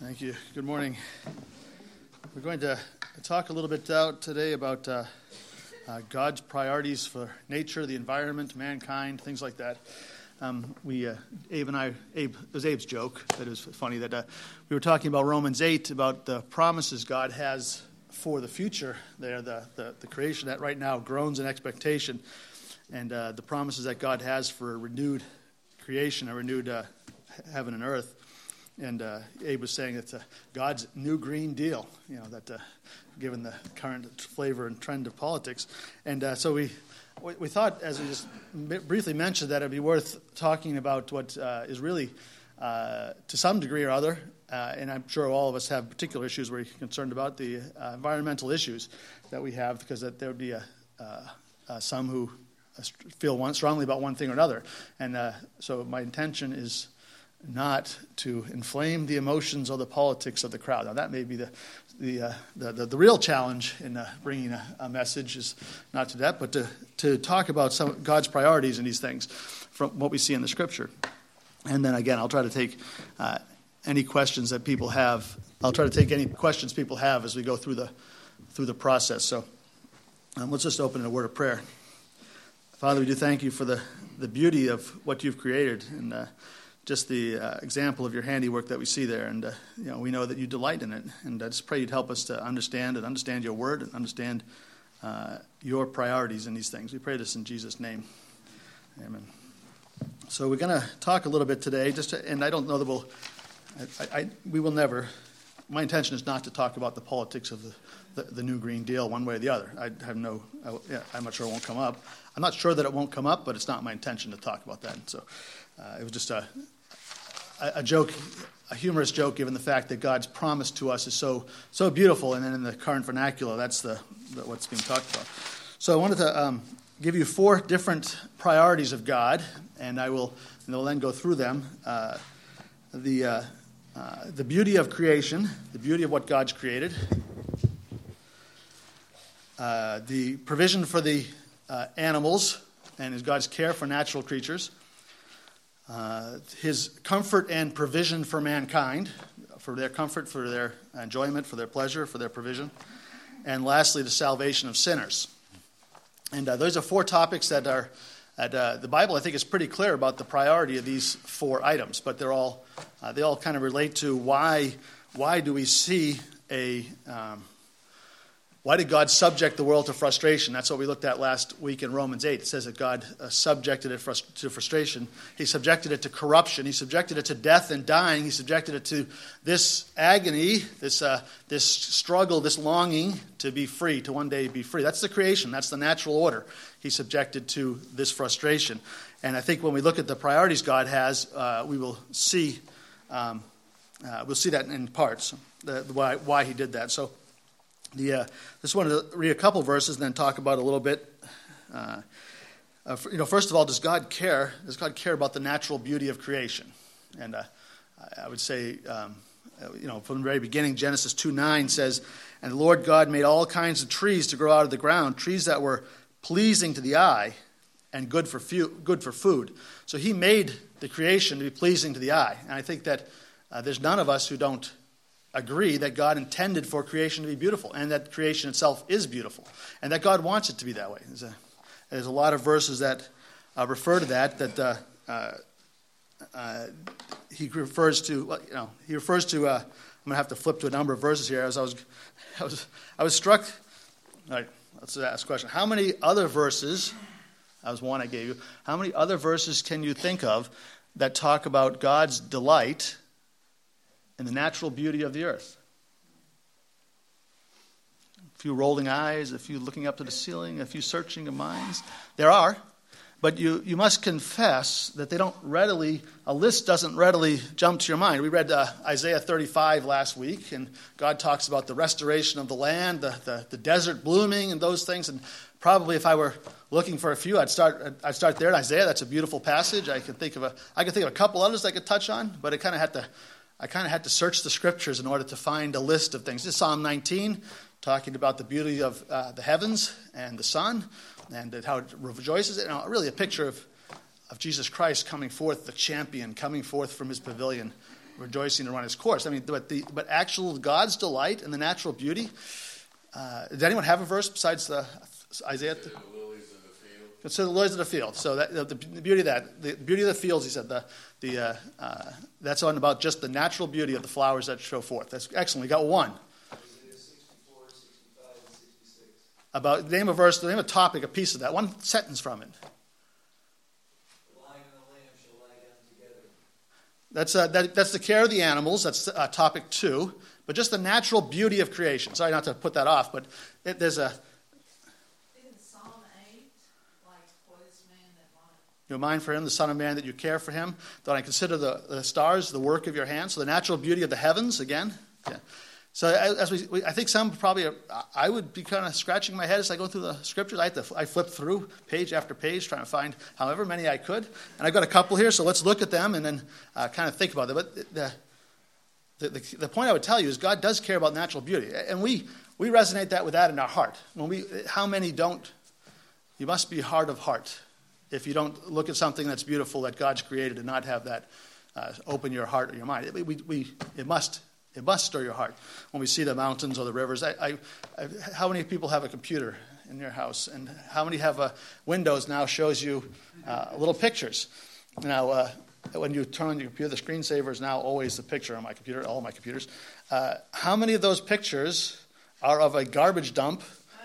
Thank you. Good morning. We're going to talk a little bit out today about uh, uh, God's priorities for nature, the environment, mankind, things like that. Um, we, uh, Abe and I, Abe, it was Abe's joke that it was funny that uh, we were talking about Romans 8 about the promises God has for the future. There, the, the, the creation that right now groans in expectation, and uh, the promises that God has for a renewed creation, a renewed uh, heaven and earth. And uh, Abe was saying it's God's new Green Deal, you know, that uh, given the current flavor and trend of politics. And uh, so we, we thought, as we just briefly mentioned, that it'd be worth talking about what uh, is really, uh, to some degree or other, and I'm sure all of us have particular issues we're concerned about, the environmental issues that we have, because that there would be a, some who feel one, strongly about one thing or another. And so my intention is not to inflame the emotions or the politics of the crowd. Now, that may be the, the, uh, the, the, the, real challenge in uh, bringing a, a, message is not to that, but to, to talk about some God's priorities in these things from what we see in the Scripture. And then again, I'll try to take uh, any questions that people have. I'll try to take any questions people have as we go through the, through the process. So um, let's just open in a word of prayer. Father, we do thank you for the, the beauty of what you've created. And uh, just the uh, example of your handiwork that we see there. And uh, you know, we know that you delight in it. And I just pray you'd help us to understand and understand your word and understand uh, your priorities in these things. We pray this in Jesus' name. Amen. So we're going to talk a little bit today, just to, and I don't know that we'll, I, I, we will never. My intention is not to talk about the politics of the, the, the new Green Deal one way or the other. I have no, I, I'm not sure it won't come up. I'm not sure that it won't come up, but it's not my intention to talk about that. So uh, it was just a, a joke, a humorous joke, given the fact that God's promise to us is so so beautiful, and then in the current vernacular, that's the, the what's being talked about. So I wanted to um, give you four different priorities of God, and I will and will then go through them. Uh, the uh, uh, the beauty of creation, the beauty of what God's created, uh, the provision for the uh, animals, and God's care for natural creatures uh, his comfort and provision for mankind, for their comfort, for their enjoyment, for their pleasure, for their provision. And lastly, the salvation of sinners. And uh, those are four topics that are, at, uh, the Bible, I think, is pretty clear about the priority of these four items, but they're all, uh, they all kind of relate to why, why do we see a, um, why did God subject the world to frustration? That's what we looked at last week in Romans 8. It says that God uh, subjected it to frustration. He subjected it to corruption. He subjected it to death and dying. He subjected it to this agony, this, uh, this struggle, this longing to be free, to one day be free. That's the creation, that's the natural order. He subjected to this frustration. And I think when we look at the priorities God has, uh, we will see, um, uh, we'll see that in parts, the, the why, why he did that. So, the, uh, just wanted to read a couple verses and then talk about a little bit. Uh, uh, you know, first of all, does God care? Does God care about the natural beauty of creation? And uh, I would say, um, you know, from the very beginning, Genesis 2 9 says, And the Lord God made all kinds of trees to grow out of the ground, trees that were pleasing to the eye and good for, fu- good for food. So he made the creation to be pleasing to the eye. And I think that uh, there's none of us who don't agree that God intended for creation to be beautiful and that creation itself is beautiful and that God wants it to be that way. There's a, there's a lot of verses that uh, refer to that, that uh, uh, uh he refers to, you know, he refers to, uh, I'm going to have to flip to a number of verses here as I was, I was, I was struck. All right, let's ask a question. How many other verses, that was one I gave you, how many other verses can you think of that talk about God's delight and the natural beauty of the earth. A few rolling eyes, a few looking up to the ceiling, a few searching of minds. There are, but you, you must confess that they don't readily, a list doesn't readily jump to your mind. We read uh, Isaiah 35 last week, and God talks about the restoration of the land, the, the, the desert blooming, and those things. And probably if I were looking for a few, I'd start, I'd start there in Isaiah. That's a beautiful passage. I can think of a, I can think of a couple others I could touch on, but it kind of had to I kind of had to search the scriptures in order to find a list of things. This is Psalm 19, talking about the beauty of uh, the heavens and the sun and how it rejoices. You know, really a picture of, of Jesus Christ coming forth, the champion, coming forth from his pavilion rejoicing to run its course. I mean, but, the, but actual God's delight and the natural beauty. Uh, does anyone have a verse besides the Isaiah? The lilies of the field. Consider the lilies of the field. So that, the, the beauty of that, the beauty of the fields, he said, the, the, uh, uh, that's on about just the natural beauty of the flowers that show forth. That's excellent. We got one. Isaiah 64, 65, and 66. About name a verse, the name a topic, a piece of that, one sentence from it. That's, uh, that, that's the care of the animals. That's uh, topic two. But just the natural beauty of creation. Sorry not to put that off, but it, there's a. Isn't Psalm 8 like, what is man that might? Your mind for him, the Son of Man, that you care for him. That I consider the, the stars the work of your hands. So the natural beauty of the heavens, again. Yeah. So as we, we, I think some probably, are, I would be kind of scratching my head as I go through the scriptures. I, to, I flip through page after page trying to find however many I could. And I've got a couple here, so let's look at them and then uh, kind of think about them. But the, the, the, the point I would tell you is God does care about natural beauty. And we, we resonate that with that in our heart. When we, how many don't? You must be hard of heart if you don't look at something that's beautiful that God's created and not have that uh, open your heart or your mind. We, we, it, must, it must stir your heart when we see the mountains or the rivers. I, I, I, how many people have a computer in your house? And how many have a Windows now shows you uh, little pictures? Now, uh, when you turn on your computer, the screensaver is now always the picture on my computer, all my computers. Uh, how many of those pictures are of a garbage dump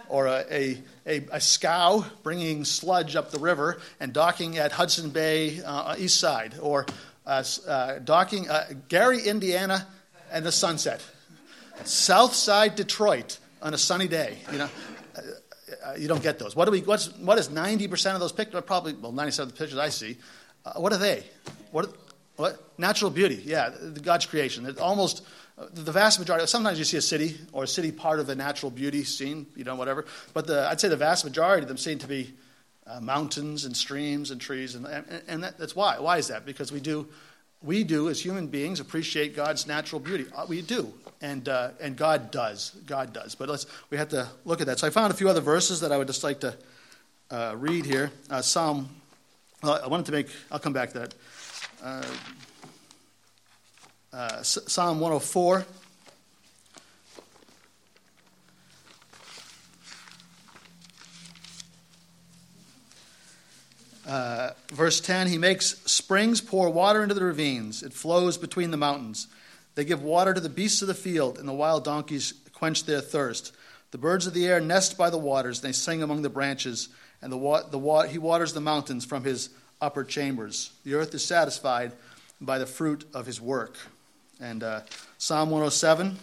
or a, a, a, a scow bringing sludge up the river and docking at Hudson Bay uh, east side, or uh, uh, docking uh, Gary, Indiana, and the sunset, South Side Detroit on a sunny day. You know, uh, you don't get those. What do we? What's what is ninety percent of those pictures? Probably well, ninety-seven of the pictures I see. Uh, what are they? What? What? Natural beauty. Yeah, God's creation. It almost the vast majority, sometimes you see a city or a city part of the natural beauty scene, you know, whatever. But the, I'd say the vast majority of them seem to be uh, mountains and streams and trees. And, and, and that, that's why. Why is that? Because we do, we do as human beings appreciate God's natural beauty. Uh, we do. And, uh, and God does. God does. But let's, we have to look at that. So I found a few other verses that I would just like to uh, read here. Uh, Psalm, well, I wanted to make, I'll come back to that. Uh, Psalm 104. Uh, verse 10 He makes springs pour water into the ravines, it flows between the mountains. They give water to the beasts of the field, and the wild donkeys quench their thirst. The birds of the air nest by the waters, they sing among the branches, and the wa- the wa- he waters the mountains from his upper chambers. The earth is satisfied by the fruit of his work. And uh, Psalm 107.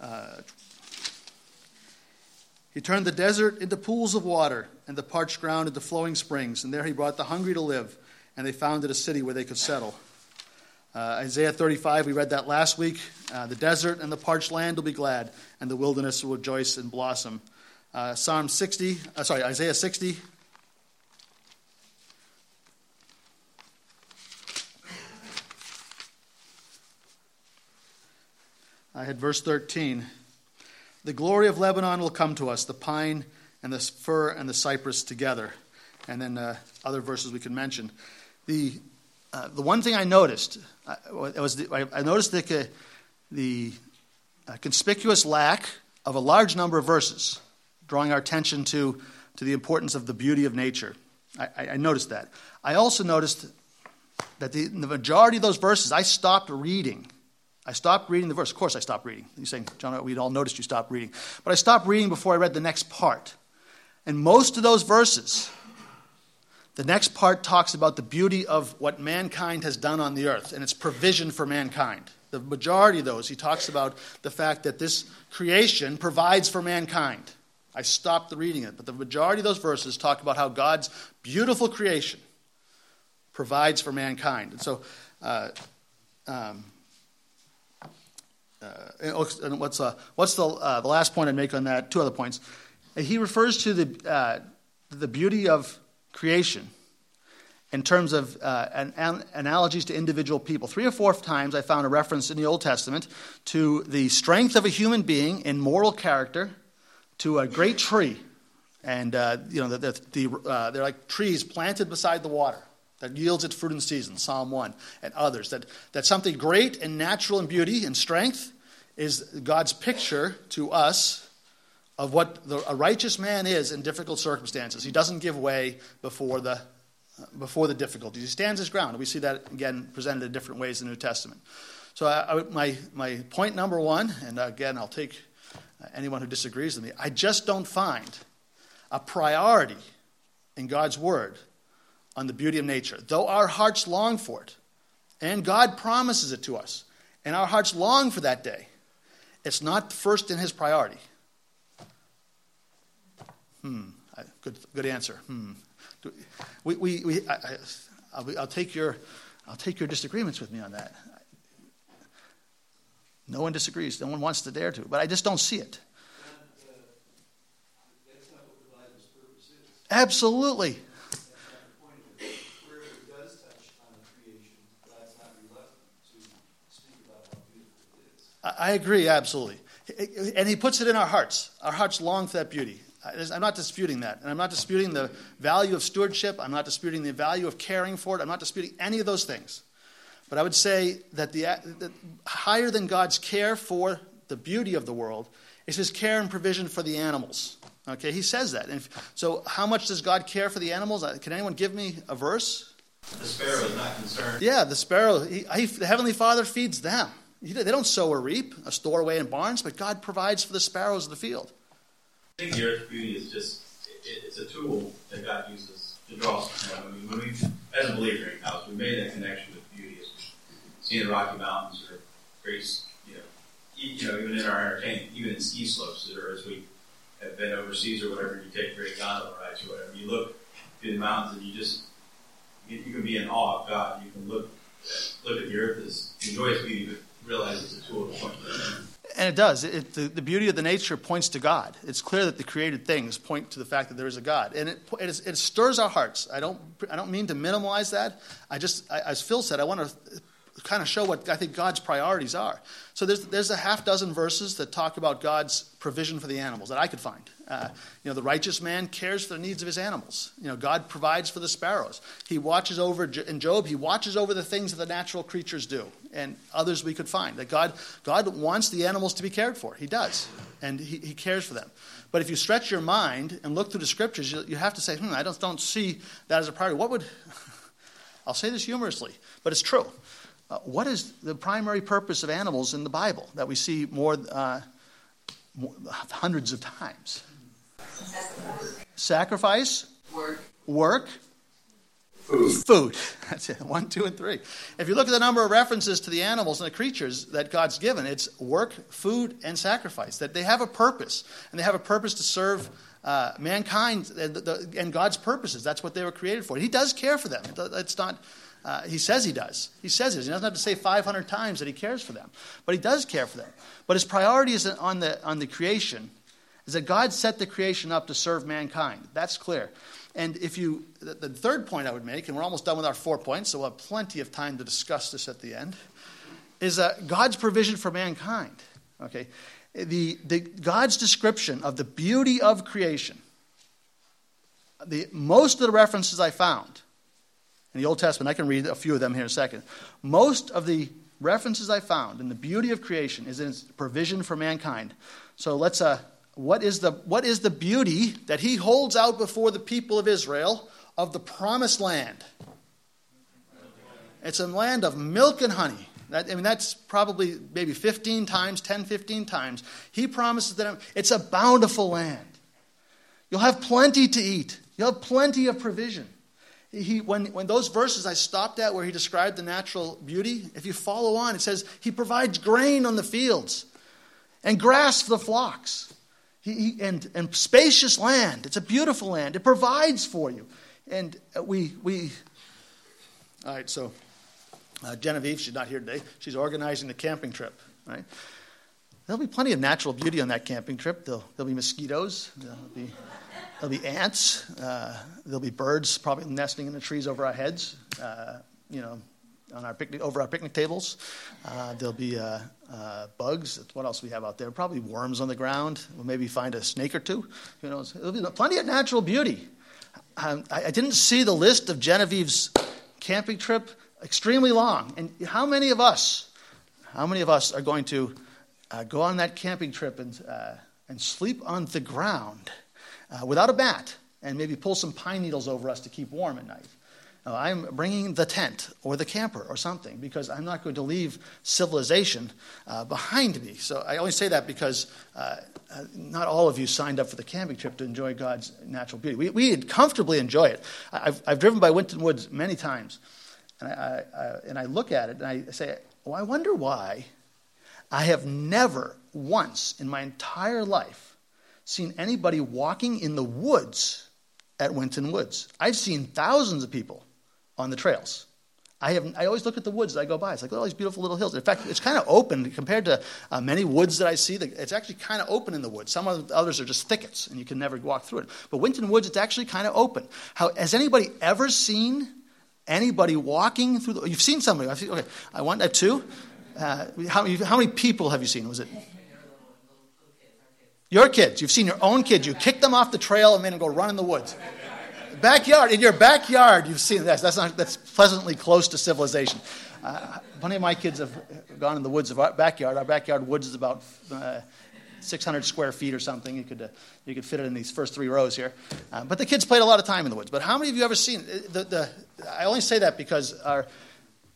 Uh, he turned the desert into pools of water and the parched ground into flowing springs. And there he brought the hungry to live, and they founded a city where they could settle. Uh, Isaiah 35, we read that last week. Uh, the desert and the parched land will be glad, and the wilderness will rejoice and blossom. Uh, Psalm 60, uh, sorry, Isaiah 60, I had verse 13. The glory of Lebanon will come to us, the pine and the fir and the cypress together. And then uh, other verses we can mention. The, uh, the one thing I noticed, uh, was the, I noticed the, uh, the uh, conspicuous lack of a large number of verses, drawing our attention to, to the importance of the beauty of nature. I, I noticed that. I also noticed that the, the majority of those verses I stopped reading I stopped reading the verse. Of course, I stopped reading. You're saying, John, we'd all noticed you stopped reading. But I stopped reading before I read the next part. And most of those verses, the next part talks about the beauty of what mankind has done on the earth and its provision for mankind. The majority of those, he talks about the fact that this creation provides for mankind. I stopped reading it, but the majority of those verses talk about how God's beautiful creation provides for mankind. And so, uh, um, uh, and what's, uh, what's the, uh, the last point I'd make on that? Two other points. He refers to the, uh, the beauty of creation in terms of uh, an, an analogies to individual people. Three or four times I found a reference in the Old Testament to the strength of a human being in moral character, to a great tree. And, uh, you know, the, the, the they're like trees planted beside the water. that yields its fruit in season, Psalm 1, and others. That, that something great and natural in beauty and strength is God's picture to us of what the, a righteous man is in difficult circumstances. He doesn't give way before the, before the difficulties. He stands his ground. We see that again presented in different ways in the New Testament. So, I, I, my, my point number one, and again, I'll take anyone who disagrees with me, I just don't find a priority in God's Word on the beauty of nature. Though our hearts long for it, and God promises it to us, and our hearts long for that day, it's not first in His priority. Hmm. Good, good answer. Hmm. We, we, we, I, will I'll, take your, I'll take your disagreements with me on that. No one disagrees. No one wants to dare to. But I just don't see it. Absolutely. I agree, absolutely. And he puts it in our hearts. Our hearts long for that beauty. I'm not disputing that. And I'm not disputing the value of stewardship. I'm not disputing the value of caring for it. I'm not disputing any of those things. But I would say that the, that higher than God's care for the beauty of the world is his care and provision for the animals. Okay, he says that. And so, how much does God care for the animals? Uh, can anyone give me a verse? The sparrow is not concerned. Yeah, the sparrow. He, he, the heavenly Father feeds them. They don't sow or reap, a store away in barns, but God provides for the sparrows of the field. I think the earth's beauty is just it, it's a tool that God uses to draw us. I mean, when we, as a believer in house, we made that connection with beauty. As seeing the Rocky Mountains or great, you know, you know, even in our entertainment, even in ski slopes, or as we have been overseas or whatever, you take great gondola rides or whatever. You look through the mountains and you just you, you can be in awe of God. You can look look at the earth as enjoy its beauty, but realize it's a tool to point and it does. It, the, the, beauty of the nature points to God. It's clear that the created things point to the fact that there is a God, and it, it, is, it stirs our hearts. I don't, I don't mean to minimize that. I just, I, as Phil said, I want to kind of show what I think God's priorities are. So there's, there's a half dozen verses that talk about God's provision for the animals that I could find. Uh, you know, the righteous man cares for the needs of his animals. You know, God provides for the sparrows. He watches over, in Job, he watches over the things that the natural creatures do and others we could find. That God, God wants the animals to be cared for. He does. And he, he cares for them. But if you stretch your mind and look through the scriptures, you, you have to say, hmm, I just don't see that as a priority. What would, I'll say this humorously, but it's true. Uh, what is the primary purpose of animals in the Bible that we see more, uh, more hundreds of times? Sacrifice. Work. Work. Food. That's it. One, two, and three. If you look at the number of references to the animals and the creatures that God's given, it's work, food, and sacrifice. That they have a purpose, and they have a purpose to serve uh, mankind and, the, and, God's purposes. That's what they were created for. He does care for them. It's not uh, he says he does. He says it. He doesn't have to say 500 times that he cares for them, but he does care for them. But his priority is on the, on the creation, is that God set the creation up to serve mankind. That's clear. And if you, the, third point I would make, and we're almost done with our four points, so we'll have plenty of time to discuss this at the end, is uh, God's provision for mankind. Okay, the, the God's description of the beauty of creation. The most of the references I found in the Old Testament. I can read a few of them here in a second. Most of the references I found in the beauty of creation is in its provision for mankind. So let's, uh, what is, the, what is the beauty that he holds out before the people of Israel of the promised land? It's a land of milk and honey. That, I mean, that's probably maybe 15 times, 10, 15 times. He promises them it's a bountiful land. You'll have plenty to eat, you'll have plenty of provision he, when, when those verses I stopped at where he described the natural beauty, if you follow on, it says he provides grain on the fields and grass for the flocks he, and, and spacious land. It's a beautiful land. It provides for you. And we, we all right, so uh, Genevieve, she's not here today. She's organizing the camping trip, right? There'll be plenty of natural beauty on that camping trip. There'll, there'll be mosquitoes. There'll be There'll be ants. Uh, there'll be birds probably nesting in the trees over our heads. Uh, you know, on our picnic over our picnic tables. Uh, there'll be uh, uh, bugs. What else we have out there? Probably worms on the ground. We'll maybe find a snake or two. Who knows? There'll be plenty of natural beauty. Um, I, I, didn't see the list of Genevieve's camping trip, extremely long. And how many of us, how many of us are going to uh, go on that camping trip and, uh, and sleep on the ground uh, without a mat and maybe pull some pine needles over us to keep warm at night? No, I'm bringing the tent or the camper or something because I'm not going to leave civilization uh, behind me. So I only say that because uh, uh, not all of you signed up for the camping trip to enjoy God's natural beauty. We, we comfortably enjoy it. I've, I've driven by Winton Woods many times, and I, I, and I look at it and I say, well, I wonder why I have never once in my entire life seen anybody walking in the woods at Winton Woods. I've seen thousands of people on the trails. I, have, I always look at the woods as I go by. It's like, all these beautiful little hills. In fact, it's kind of open compared to uh, many woods that I see. It's actually kind of open in the woods. Some of the others are just thickets, and you can never walk through it. But Winton Woods, it's actually kind of open. How, has anybody ever seen anybody walking through the... You've seen somebody. I've seen, okay, I want that too. Uh, how, many, how many people have you seen? Was it... Your kids. You've seen your own kids. You kick them off the trail and them go run in the woods backyard, in your backyard, you've seen this. That's, not, that's pleasantly close to civilization. Uh, plenty of my kids have gone in the woods of our backyard. Our backyard woods is about uh, 600 square feet or something. You could, uh, you could fit it in these first three rows here. Uh, but the kids played a lot of time in the woods. But how many of you ever seen uh, the, the, I only say that because our,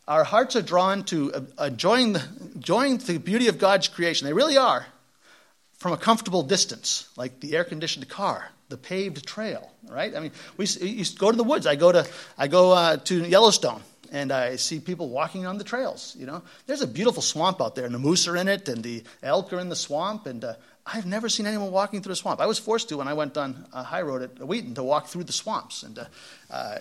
our hearts are drawn to uh, enjoying the, enjoying the beauty of God's creation. They really are from a comfortable distance, like the air conditioned car the paved trail, right? I mean, we to go to the woods. I go to, I go uh, to Yellowstone and I see people walking on the trails. You know, there's a beautiful swamp out there, and the moose are in it, and the elk are in the swamp, and uh, I've never seen anyone walking through a swamp. I was forced to when I went on a high road at Wheaton to walk through the swamps, and uh, uh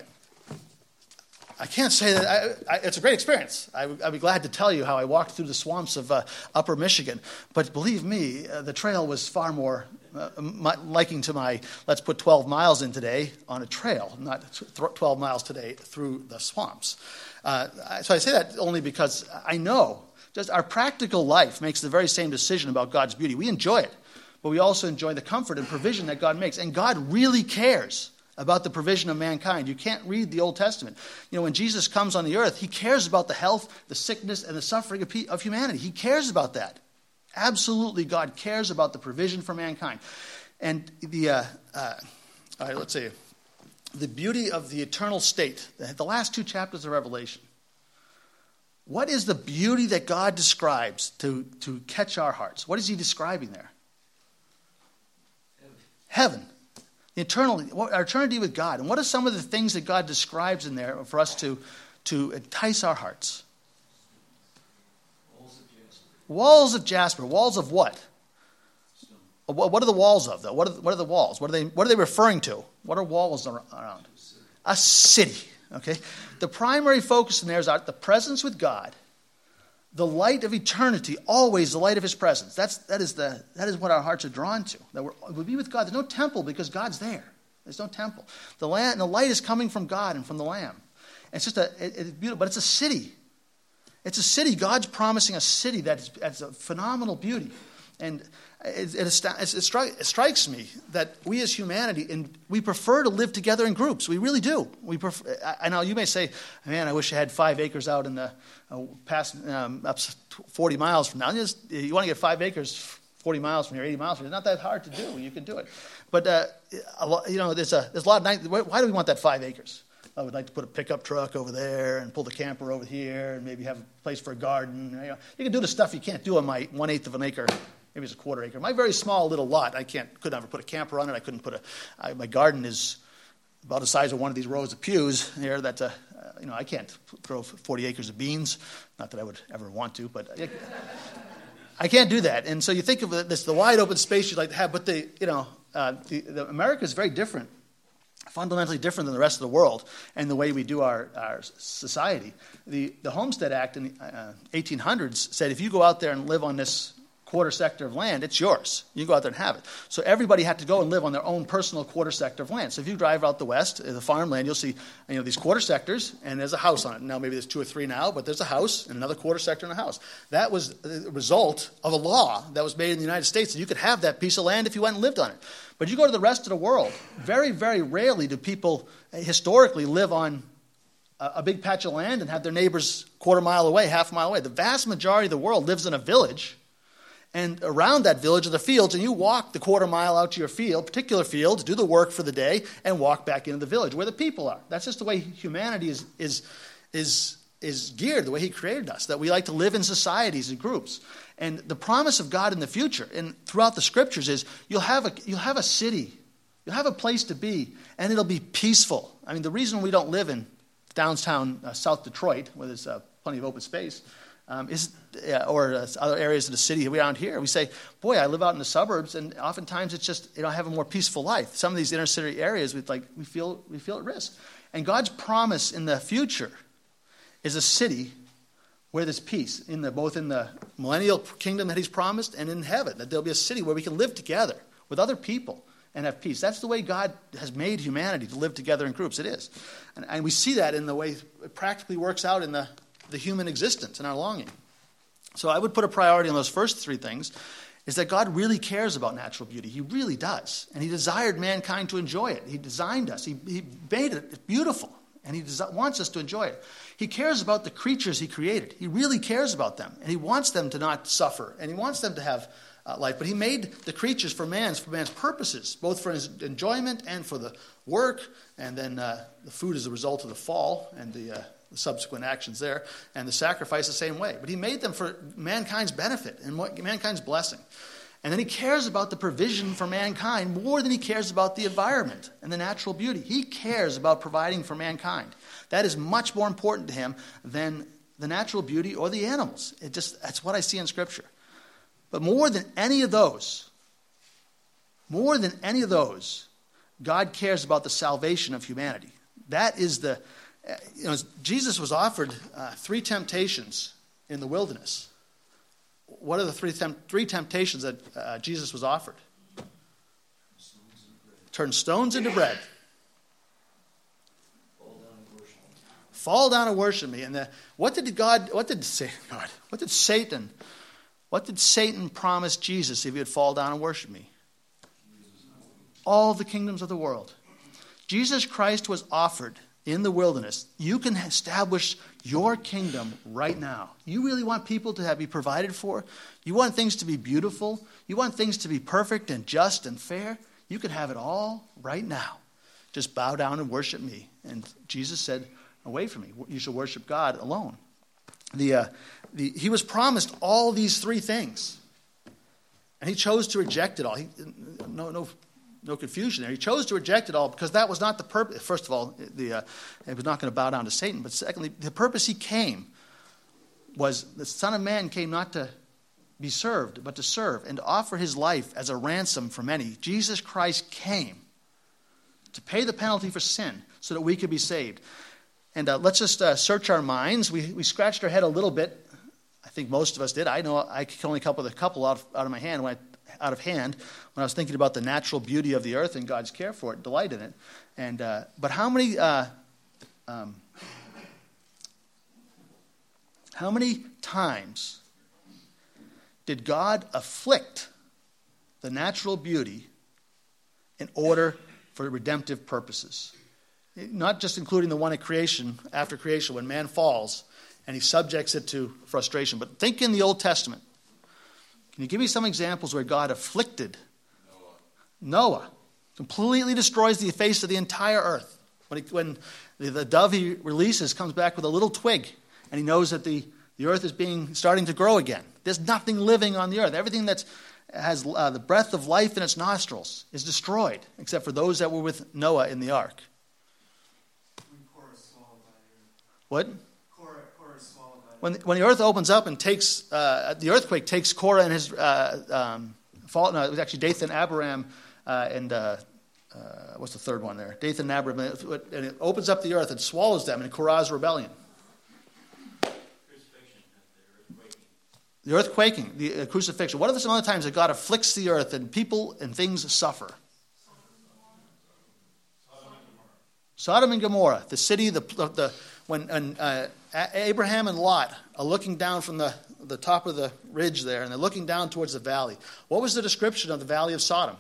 I can't say that I, I, it's a great experience. I, would be glad to tell you how I walked through the swamps of uh, Upper Michigan, but believe me, uh, the trail was far more uh, my, liking to my let's put 12 miles in today on a trail, not 12 miles today through the swamps. Uh, so I say that only because I know just our practical life makes the very same decision about God's beauty. We enjoy it, but we also enjoy the comfort and provision that God makes. And God really cares about the provision of mankind. You can't read the Old Testament. You know, when Jesus comes on the earth, he cares about the health, the sickness, and the suffering of, of humanity. He cares about that. Absolutely, God cares about the provision for mankind. And the, uh, uh, all right, let's see, the beauty of the eternal state, the last two chapters of Revelation. What is the beauty that God describes to, to catch our hearts? What is he describing there? Heaven. Heaven. The eternal, our eternity with God. And what are some of the things that God describes in there for us to, to entice our hearts? Walls of jasper. Walls of what? What are the walls of, though? What are the, what are the walls? What are, they, what are they referring to? What are walls around? A city. Okay? The primary focus in there is the presence with God, the light of eternity, always the light of His presence. That's, that, is the, that is what our hearts are drawn to. That we're, we'll be with God. There's no temple because God's there. There's no temple. The, land, the light is coming from God and from the Lamb. it's just a, it, it's beautiful, but it's a city. It's a city. God's promising a city that's, that's a phenomenal beauty. And it, it, it, strikes me that we as humanity, and we prefer to live together in groups. We really do. We prefer, I know you may say, man, I wish I had five acres out in the uh, past, um, up 40 miles from now. Just, you want to get five acres 40 miles from here, 80 miles from here. It's not that hard to do. You can do it. But, uh, you know, there's a, there's a lot of. Why do we want that five acres? I would like to put a pickup truck over there and pull the camper over here and maybe have a place for a garden. You, know, you can do the stuff you can't do on my one eighth of an acre, maybe it's a quarter acre. My very small little lot, I can't, could never put a camper on it. I couldn't put a, I, my garden is about the size of one of these rows of pews here that, uh, you know, I can't grow 40 acres of beans. Not that I would ever want to, but I, I can't do that. And so you think of this, the wide open space you'd like to have, but the, you know, uh, the, the America is very different fundamentally different than the rest of the world and the way we do our, our society. The, the Homestead Act in the uh, 1800s said if you go out there and live on this quarter sector of land, it's yours. You go out there and have it. So everybody had to go and live on their own personal quarter sector of land. So if you drive out the west, uh, the farmland, you'll see you know, these quarter sectors, and there's a house on it. Now maybe there's two or three now, but there's a house and another quarter sector and a house. That was the result of a law that was made in the United States that you could have that piece of land if you went and lived on it. But you go to the rest of the world, very, very rarely do people uh, historically live on a, big patch of land and have their neighbors quarter mile away, half mile away. The vast majority of the world lives in a village, and around that village are the fields, and you walk the quarter mile out to your field, particular field, do the work for the day, and walk back into the village where the people are. That's just the way humanity is, is, is, is geared, the way He created us, that we like to live in societies and groups. And the promise of God in the future and throughout the scriptures is you'll have a, you'll have a city, you'll have a place to be, and it'll be peaceful. I mean, the reason we don't live in downtown uh, South Detroit, where there's uh, plenty of open space, um, is, or uh, other areas of the city around here, we say, boy, I live out in the suburbs, and oftentimes it's just, you know, I have a more peaceful life. Some of these inner city areas, we, like, we, feel, we feel at risk. And God's promise in the future is a city where there's peace, in the, both in the millennial kingdom that he's promised and in heaven, that there'll be a city where we can live together with other people and have peace. That's the way God has made humanity to live together in groups. It is. And, and we see that in the way it practically works out in the, the human existence and our longing. So I would put a priority on those first three things is that God really cares about natural beauty. He really does. And He desired mankind to enjoy it. He designed us, He, he made it beautiful, and He desi- wants us to enjoy it. He cares about the creatures He created. He really cares about them, and He wants them to not suffer, and He wants them to have uh, life. But He made the creatures for man's for man's purposes, both for his enjoyment and for the work. And then uh, the food is a result of the fall and the, uh, the subsequent actions there, and the sacrifice the same way. But He made them for mankind's benefit and mankind's blessing. And then he cares about the provision for mankind more than he cares about the environment and the natural beauty. He cares about providing for mankind. That is much more important to him than the natural beauty or the animals. It just that's what I see in scripture. But more than any of those, more than any of those, God cares about the salvation of humanity. That is the you know, Jesus was offered uh, three temptations in the wilderness. What are the three, temp- three temptations that uh, Jesus was offered? Turn stones into bread. Fall down and worship me. And the, what did God, what did say, God, what did Satan, what did Satan promise Jesus if he would fall down and worship me? All the kingdoms of the world. Jesus Christ was offered in the wilderness. You can establish your kingdom right now. You really want people to be provided for? You want things to be beautiful? You want things to be perfect and just and fair? You can have it all right now. Just bow down and worship me. And Jesus said, Away from me. You shall worship God alone. The, uh, the, he was promised all these three things. And he chose to reject it all. He, no, no no confusion there. He chose to reject it all because that was not the purpose. First of all, the, uh, he was not going to bow down to Satan. But secondly, the purpose he came was the Son of Man came not to be served, but to serve and to offer his life as a ransom for many. Jesus Christ came to pay the penalty for sin so that we could be saved. And uh, let's just uh, search our minds. We, we scratched our head a little bit. I think most of us did. I know I can only come up with a couple out of, out of my hand when I out of hand when I was thinking about the natural beauty of the earth and God's care for it, delight in it. And uh, but how many uh, um, how many times did God afflict the natural beauty in order for redemptive purposes? Not just including the one at creation, after creation, when man falls and he subjects it to frustration, but think in the Old Testament. Can you give me some examples where God afflicted Noah? Noah completely destroys the face of the entire earth. When, he, when the, the, dove he releases comes back with a little twig, and he knows that the, the earth is being starting to grow again. There's nothing living on the earth. Everything that has uh, the breath of life in its nostrils is destroyed, except for those that were with Noah in the ark. What? When, when the earth opens up and takes, uh, the earthquake takes Korah and his, uh, um, fall, no, it was actually Dathan, Abiram, uh, and uh, uh, what's the third one there? Dathan and Abiram, and it opens up the earth and swallows them in Korah's rebellion. The earth quaking, the uh, crucifixion. What are some other times that God afflicts the earth and people and things suffer? Sodom and Gomorrah, the city, the, the when uh, Abraham and Lot are looking down from the, the top of the ridge there, and they're looking down towards the valley. What was the description of the valley of Sodom?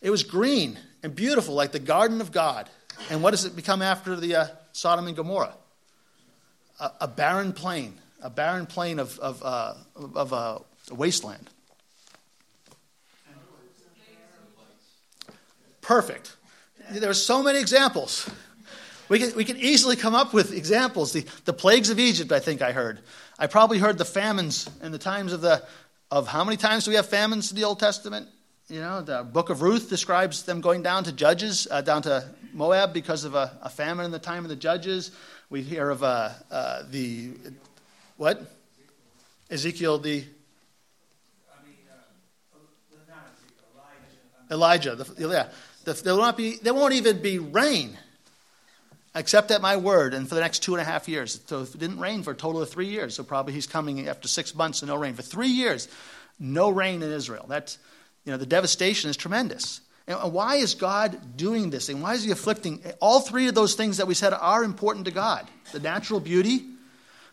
It was green and beautiful, like the garden of God. And what does it become after the uh, Sodom and Gomorrah? A, a, barren plain, a barren plain of, of, uh, of uh, wasteland. Perfect. There are so many examples. We can, we can easily come up with examples. The, the plagues of Egypt, I think I heard. I probably heard the famines and the times of the of how many times do we have famines in the Old Testament? You know, the book of Ruth describes them going down to Judges, uh, down to Moab because of a, a, famine in the time of the Judges. We hear of uh, uh, the, what? Ezekiel, the. Elijah. The, yeah. The, there, not be, there won't even be rain except at my word, and for the next two and a half years. So it didn't rain for a total of three years. So probably he's coming after six months and no rain. For three years, no rain in Israel. That's, you know, the devastation is tremendous. And why is God doing this And Why is he afflicting? All three of those things that we said are important to God the natural beauty,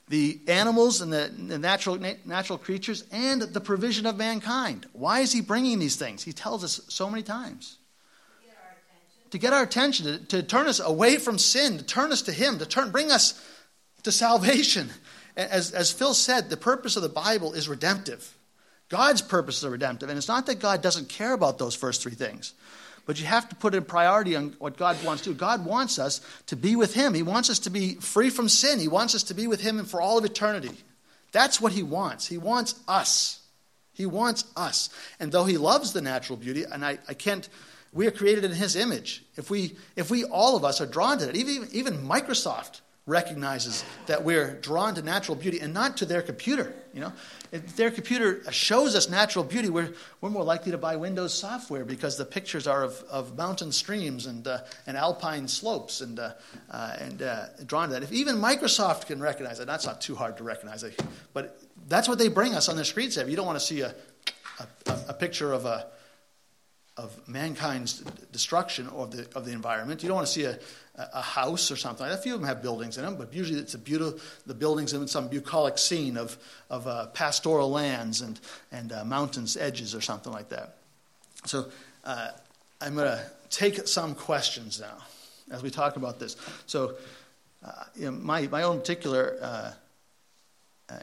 the animals and the, the natural, natural creatures, and the provision of mankind. Why is he bringing these things? He tells us so many times to get our attention, to, to turn us away from sin, to turn us to Him, to turn, bring us to salvation. As, as Phil said, the purpose of the Bible is redemptive. God's purposes are redemptive. And it's not that God doesn't care about those first three things, but you have to put a priority on what God wants to do. God wants us to be with Him. He wants us to be free from sin. He wants us to be with Him for all of eternity. That's what He wants. He wants us. He wants us. And though He loves the natural beauty, and I, I can't we are created in His image. If we, if we all of us are drawn to that, even, even Microsoft recognizes that we're drawn to natural beauty and not to their computer. You know, if their computer shows us natural beauty, we're, we're more likely to buy Windows software because the pictures are of, of mountain streams and, uh, and alpine slopes and, uh, uh, and uh, drawn to that. If even Microsoft can recognize that, that's not too hard to recognize, but that's what they bring us on their screensavers. You don't want to see a, a, a picture of a of mankind's destruction of the, of the environment. You don't want to see a, a house or something. A few of them have buildings in them, but usually it's a beautiful, the buildings in some bucolic scene of, of uh, pastoral lands and, and uh, mountains edges or something like that. So uh, I'm going to take some questions now as we talk about this. So uh, you know, my, my own particular uh,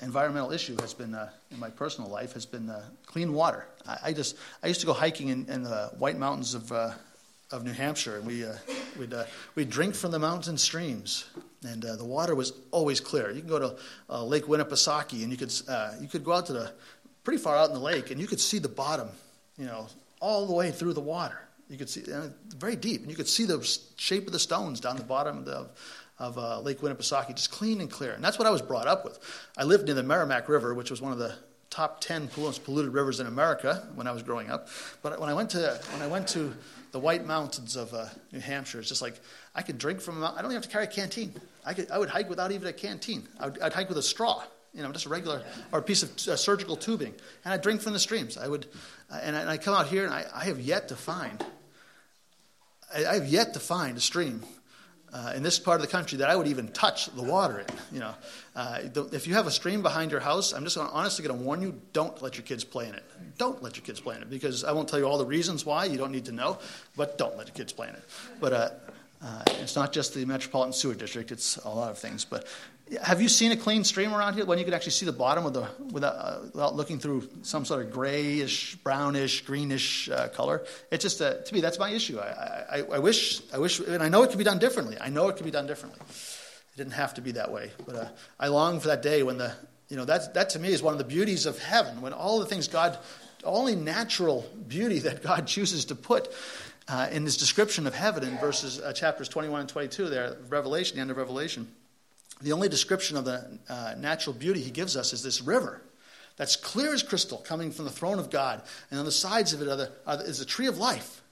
environmental issue has been uh, in my personal life has been uh, clean water. I, I, just I used to go hiking in, in the White Mountains of uh, of New Hampshire, and we uh, we'd uh, we'd drink from the mountain streams, and the water was always clear. You can go to Lake Winnipesaukee, and you could you could go out to the pretty far out in the lake, and you could see the bottom, you know, all the way through the water. You could see very deep, and you could see the shape of the stones down the bottom of the of uh, Lake Winnipesaukee, just clean and clear. And that's what I was brought up with. I lived near the Merrimack River, which was one of the top 10 most polluted rivers in America when I was growing up. But when I went to, when I went to the White Mountains of uh, New Hampshire, it's just like I could drink from I don't even have to carry a canteen. I, could, I would hike without even a canteen. I would, I'd hike with a straw, you know, just a regular, or a piece of uh, surgical tubing. And I'd drink from the streams. I would, uh, and, I, and I come out here and I, I have yet to find, I, I have yet to find a stream uh, in this part of the country that I would even touch the water in. You know, uh, if you have a stream behind your house, I'm just gonna, honestly going to warn you: don't let your kids play in it. Don't let your kids play in it because I won't tell you all the reasons why. You don't need to know, but don't let your kids play in it. But uh, uh it's not just the metropolitan sewer district; it's a lot of things. But have you seen a clean stream around here when you could actually see the bottom of the without, uh, without looking through some sort of grayish, brownish, greenish uh, color? It's just a, to me that's my issue. I, I, I, wish I wish, and I know it could be done differently. I know it could be done differently. It didn't have to be that way, but uh, I long for that day when the you know that that to me is one of the beauties of heaven when all the things God, only natural beauty that God chooses to put. Uh, in His description of heaven in verses uh, chapters 21 and 22 there, Revelation, the end of Revelation, the only description of the uh, natural beauty he gives us is this river that's clear as crystal coming from the throne of God. And on the sides of it are the, are the, is a tree of life.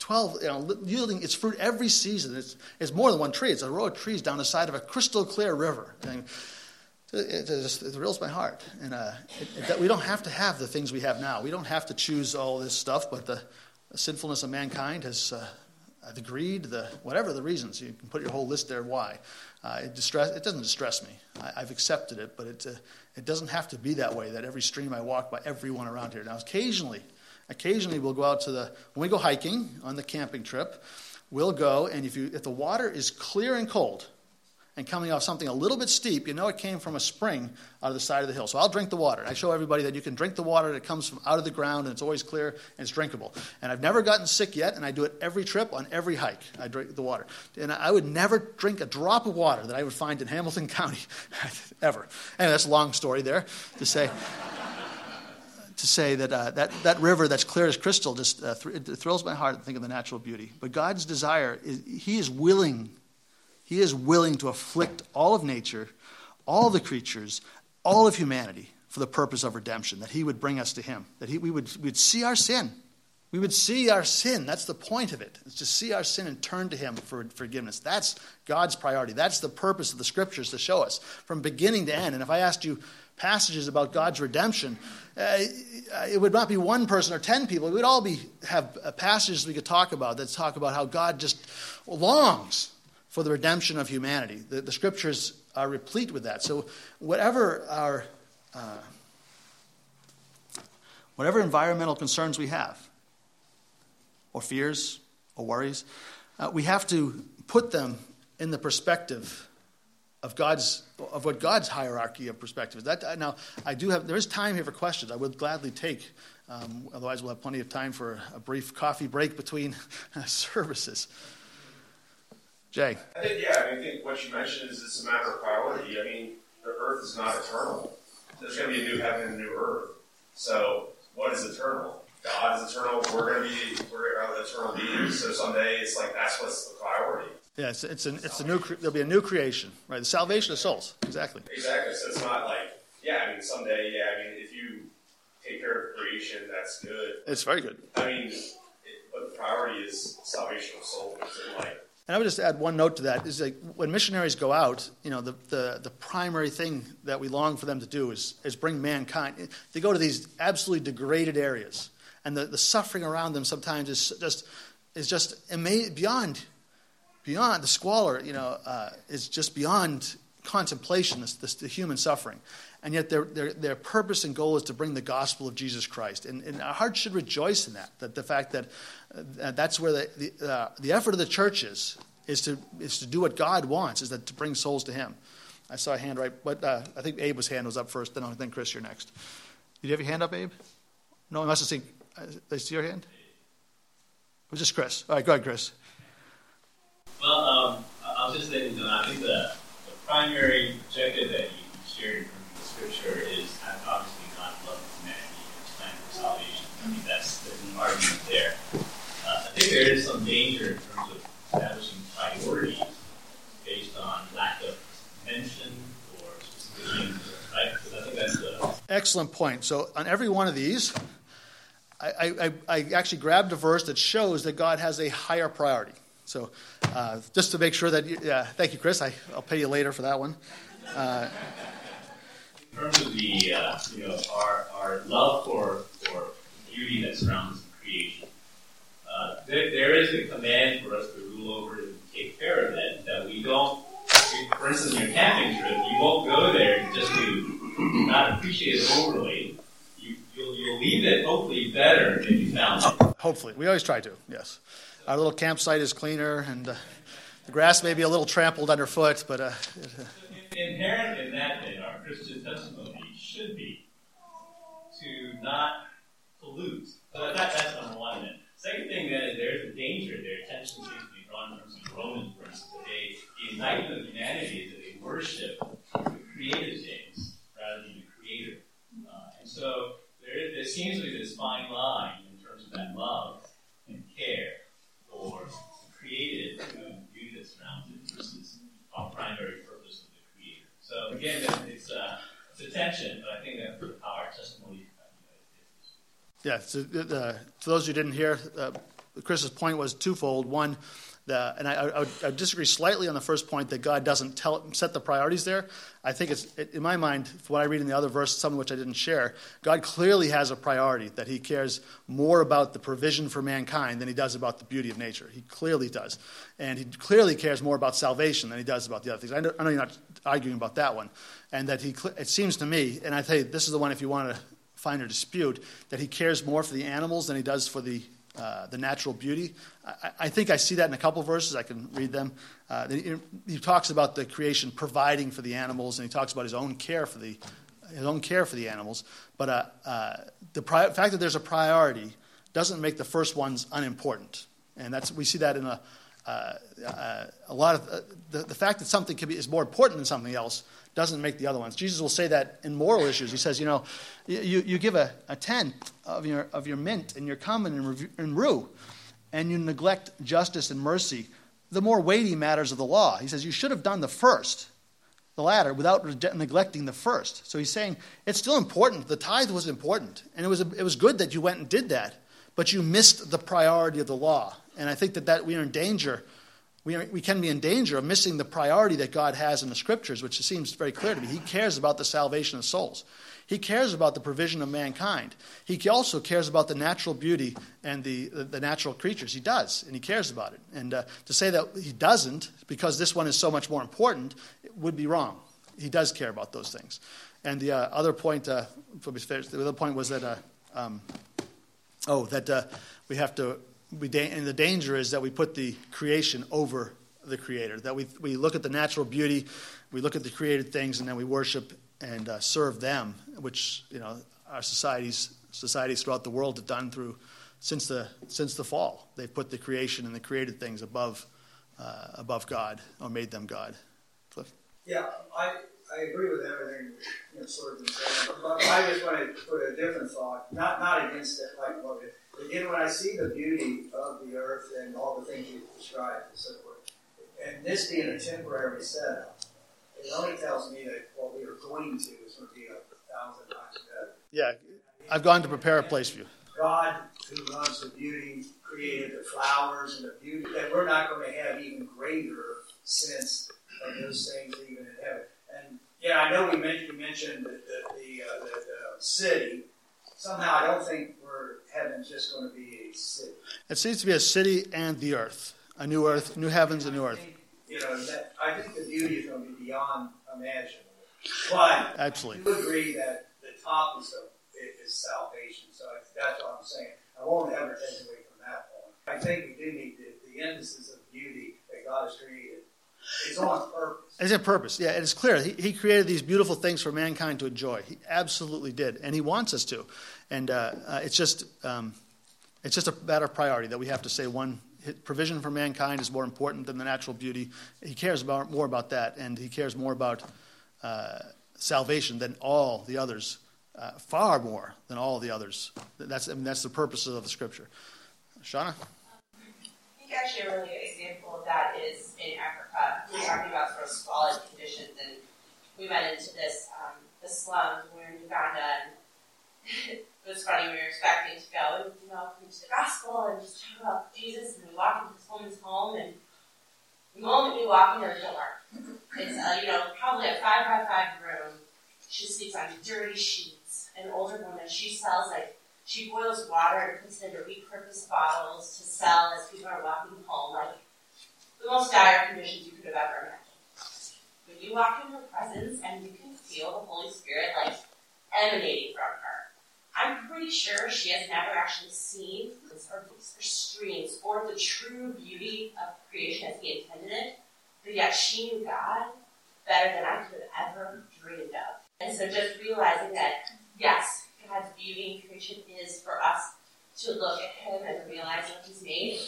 12, you know, yielding its fruit every season. It's, it's, more than one tree, it's a row of trees down the side of a crystal clear river. And it, just, it thrills my heart. And uh, it, it, we don't have to have the things we have now. We don't have to choose all this stuff, but the, the sinfulness of mankind has. Uh, the greed, the whatever the reasons, you can put your whole list there. Why? Uh, it, distress, it doesn't distress me. I, have accepted it, but it, uh, it doesn't have to be that way, that every stream I walk by, everyone around here. Now, occasionally, occasionally we'll go out to the, when we go hiking on the camping trip, we'll go, and if, you, if the water is clear and cold and coming off something a little bit steep, you know it came from a spring out of the side of the hill. So I'll drink the water. I show everybody that you can drink the water that comes from out of the ground, and it's always clear and it's drinkable. And I've never gotten sick yet, and I do it every trip on every hike. I drink the water. And I would never drink a drop of water that I would find in Hamilton County, ever. Anyway, that's a long story there to say to say that, uh, that that river that's clear as crystal just uh, thrills my heart to think of the natural beauty. But God's desire is He is willing, He is willing to afflict all of nature, all the creatures, all of humanity for the purpose of redemption. That He would bring us to Him. That he, we would we would see our sin. We would see our sin. That's the point of it. It's to see our sin and turn to Him for forgiveness. That's God's priority. That's the purpose of the scriptures to show us from beginning to end. And if I asked you passages about God's redemption, uh, it would not be one person or ten people. We'd all be have passages we could talk about that talk about how God just longs for the redemption of humanity. The, the scriptures are replete with that. So whatever our uh, whatever environmental concerns we have, or fears, or worries, uh, we have to put them in the perspective of God's of what God's hierarchy of perspective is. That now I do have there is time here for questions. I would gladly take. Um, otherwise, we'll have plenty of time for a brief coffee break between services. Jay, I think yeah. I, mean, I think what you mentioned is it's a matter of priority. I mean, the earth is not eternal. There's going to be a new heaven and a new earth. So, what is eternal? God is eternal. We're going to be we're eternal beings. So someday it's like that's what's the priority. Yeah, it's, it's, an, it's a new, there'll be a new creation, right? The salvation of souls, exactly. Exactly. So it's not like, yeah, I mean, someday, yeah, I mean, if you take care of creation, that's good. It's very good. I mean, it, but the priority is salvation of souls. And like, and I would just add one note to that is like when missionaries go out, you know, the, the, the primary thing that we long for them to do is, is bring mankind. They go to these absolutely degraded areas, and the, the suffering around them sometimes is just is just ama- beyond beyond the squalor, you know, uh, is just beyond contemplation, this, this, the human suffering. And yet their, their, their purpose and goal is to bring the gospel of Jesus Christ. And, and our hearts should rejoice in that, that the fact that uh, that's where the, the, uh, the effort of the church is, is to, is to do what God wants, is that to bring souls to him. I saw a hand right, but uh, I think Abe's hand was up first, then, then Chris, you're next. Did you have your hand up, Abe? No, I must have seen, uh, did I see your hand? It was just Chris. All right, go ahead, Chris. Well, um, I was just saying, I think the, the primary objective that you shared from the scripture is obviously God loves humanity and his plan for salvation. I mean, that's the argument there. Uh, I think there is some danger in terms of establishing priorities based on lack of mention or specific things, right? Because I think that's the. Excellent point. So, on every one of these, I, I, I actually grabbed a verse that shows that God has a higher priority. So uh, just to make sure that, you, yeah, thank you, Chris. I, will pay you later for that one. Uh, in terms of the, uh, you know, our, our love for, for beauty that surrounds there, there is a command for us to rule over and take care of it, that we don't, for instance, in your camping trip, you won't go there just to not appreciate it overly. You, you'll, you'll leave it hopefully better than you found it. Hopefully. We always try to, yes our little campsite is cleaner, and uh, the grass may be a little trampled underfoot, but. Uh, Inherent in that, then, our Christian testimony should be to not pollute. So that, that's number one. Then. Second thing, then, is there's a danger there. Attention seems to be drawn from some Roman for that they, the enlightenment of humanity is that they worship the created things rather than the creator. Uh, and so there, there seems to be this fine line in terms of that love and care or created beauty that surrounds it versus our primary purpose of the creator. So again, it's, uh, a tension, but I think that's how our testimony yeah, so, uh, to those who didn't hear, uh, Chris's point was twofold. One, the, and I, I, I, disagree slightly on the first point that God doesn't tell, set the priorities there. I think it's, in my mind, what I read in the other verse, some of which I didn't share, God clearly has a priority, that He cares more about the provision for mankind than He does about the beauty of nature. He clearly does. And He clearly cares more about salvation than He does about the other things. I know, I know you're not arguing about that one. And that He, it seems to me, and I tell you, this is the one if you want to find a dispute, that He cares more for the animals than He does for the uh, the natural beauty. I, I, think I see that in a couple verses. I can read them. Uh, he, he, talks about the creation providing for the animals, and he talks about his own care for the his own care for the animals. But uh, uh the pri- fact that there's a priority doesn't make the first ones unimportant, and that's we see that in a uh, a lot of the, the fact that something can be, is more important than something else doesn't make the other ones. Jesus will say that in moral issues. He says, you know, you, you give a, a tenth of your, of your mint and your cumin and, and rue, and you neglect justice and mercy, the more weighty matters of the law. He says, you should have done the first, the latter, without re- neglecting the first. So he's saying it's still important. The tithe was important, and it was, a, it was good that you went and did that, but you missed the priority of the law. And I think that, that we are in danger. We, are, we can be in danger of missing the priority that God has in the scriptures, which seems very clear to me. He cares about the salvation of souls. He cares about the provision of mankind. He also cares about the natural beauty and the, the, natural creatures. He does, and he cares about it. And uh, to say that he doesn't, because this one is so much more important, would be wrong. He does care about those things. And the uh, other point, uh, the other point was that, uh, um, oh, that uh, we have to da- and the danger is that we put the creation over the creator that we, we look at the natural beauty we look at the created things and then we worship and uh, serve them which you know our societies societies throughout the world have done through since the since the fall. They've put the creation and the created things above uh, above god or made them god. Cliff? Yeah i I agree with everything you know, sort of been saying, but I just want to put a different thought, not not against it, like Again, when I see the beauty of the earth and all the things you've described and so forth, and this being a temporary setup, it only tells me that what we are going to is going to be a thousand times better. Yeah, I've gone to prepare a place for you. God, who loves the beauty, created the flowers and the beauty, that we're not going to have even greater sense of those things even in heaven. And yeah, I know we mentioned, the, the, the, uh, the, the city. Somehow, I don't think we're, heaven's just going to be a city. It seems to be a city and the earth, a new earth, new heavens, a new earth. you know, that, I think the beauty is going to be beyond imaginable. But Absolutely. I do agree that the top is, a, is salvation. So that's what I'm saying. I won't ever take away from that point. I think we do need the, the emphasis of beauty that God has created. It's on purpose. It's a purpose. Yeah, it is clear. He, he, created these beautiful things for mankind to enjoy. He absolutely did, and he wants us to. And uh, uh, it's just um, it's just a matter of priority that we have to say one provision for mankind is more important than the natural beauty. He cares about more about that, and he cares more about uh, salvation than all the others, uh, far more than all the others. That's I mean, that's the purposes of the scripture. Shauna. I think actually a really good example of that is in Africa. We were talking about sort of squalid conditions, and we went into this um, the slums. We were in Uganda, and it was funny. We were expecting to go and you know preach the gospel and just talk about Jesus. And we walk into this woman's home, and the moment we walk in her door, it's a, you know probably a five by five room. She sleeps on dirty sheets. An older woman. She sells like she boils water and puts it into repurposed bottles to sell as people are walking home. Like the most dire conditions you could have ever imagined. When you walk in her presence and you can feel the Holy Spirit like emanating from her I'm pretty sure she has never actually seen or, or streams or the true beauty of creation as He intended it, but yet she knew God better than I could have ever dreamed of. And so just realizing that, yes, God's beauty in creation is for us to look at Him and realize what He's made.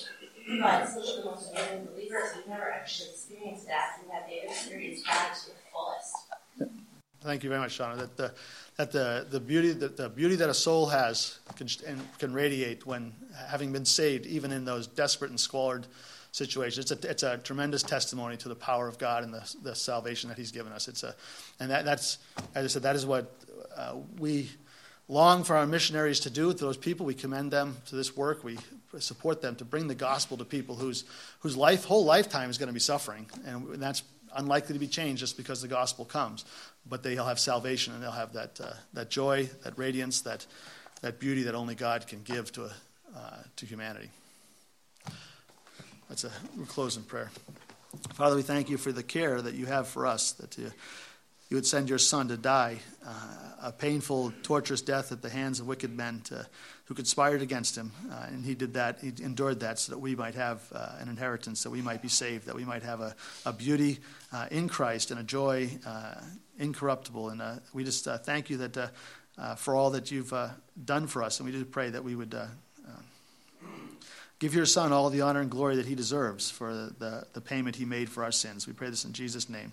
But the most believers have never actually experienced that, and that they've experienced God to the fullest. Thank you very much, Shauna. That the, that the, the, beauty, the, the beauty that a soul has can, can radiate when having been saved, even in those desperate and squalid situations. It's a, it's a tremendous testimony to the power of God and the, the salvation that He's given us. It's a, and that, that's, as I said, that is what uh, we long for our missionaries to do with those people. We commend them to this work. We support them to bring the gospel to people whose, whose life, whole lifetime is going to be suffering. And that's unlikely to be changed just because the gospel comes. But they'll have salvation and they'll have that, uh, that joy, that radiance, that, that beauty that only God can give to, uh, to humanity. That's a we'll close in prayer. Father, we thank you for the care that you have for us, that you, you would send your son to die uh, a painful, torturous death at the hands of wicked men to, who conspired against him. Uh, and he did that, he endured that so that we might have uh, an inheritance, that we might be saved, that we might have a, a beauty uh, in Christ and a joy uh, incorruptible. And uh, we just thank you that for all that you've done for us. And we just pray that we would. Give your Son all the honor and glory that he deserves for the, the, the payment he made for our sins. We pray this in Jesus' name.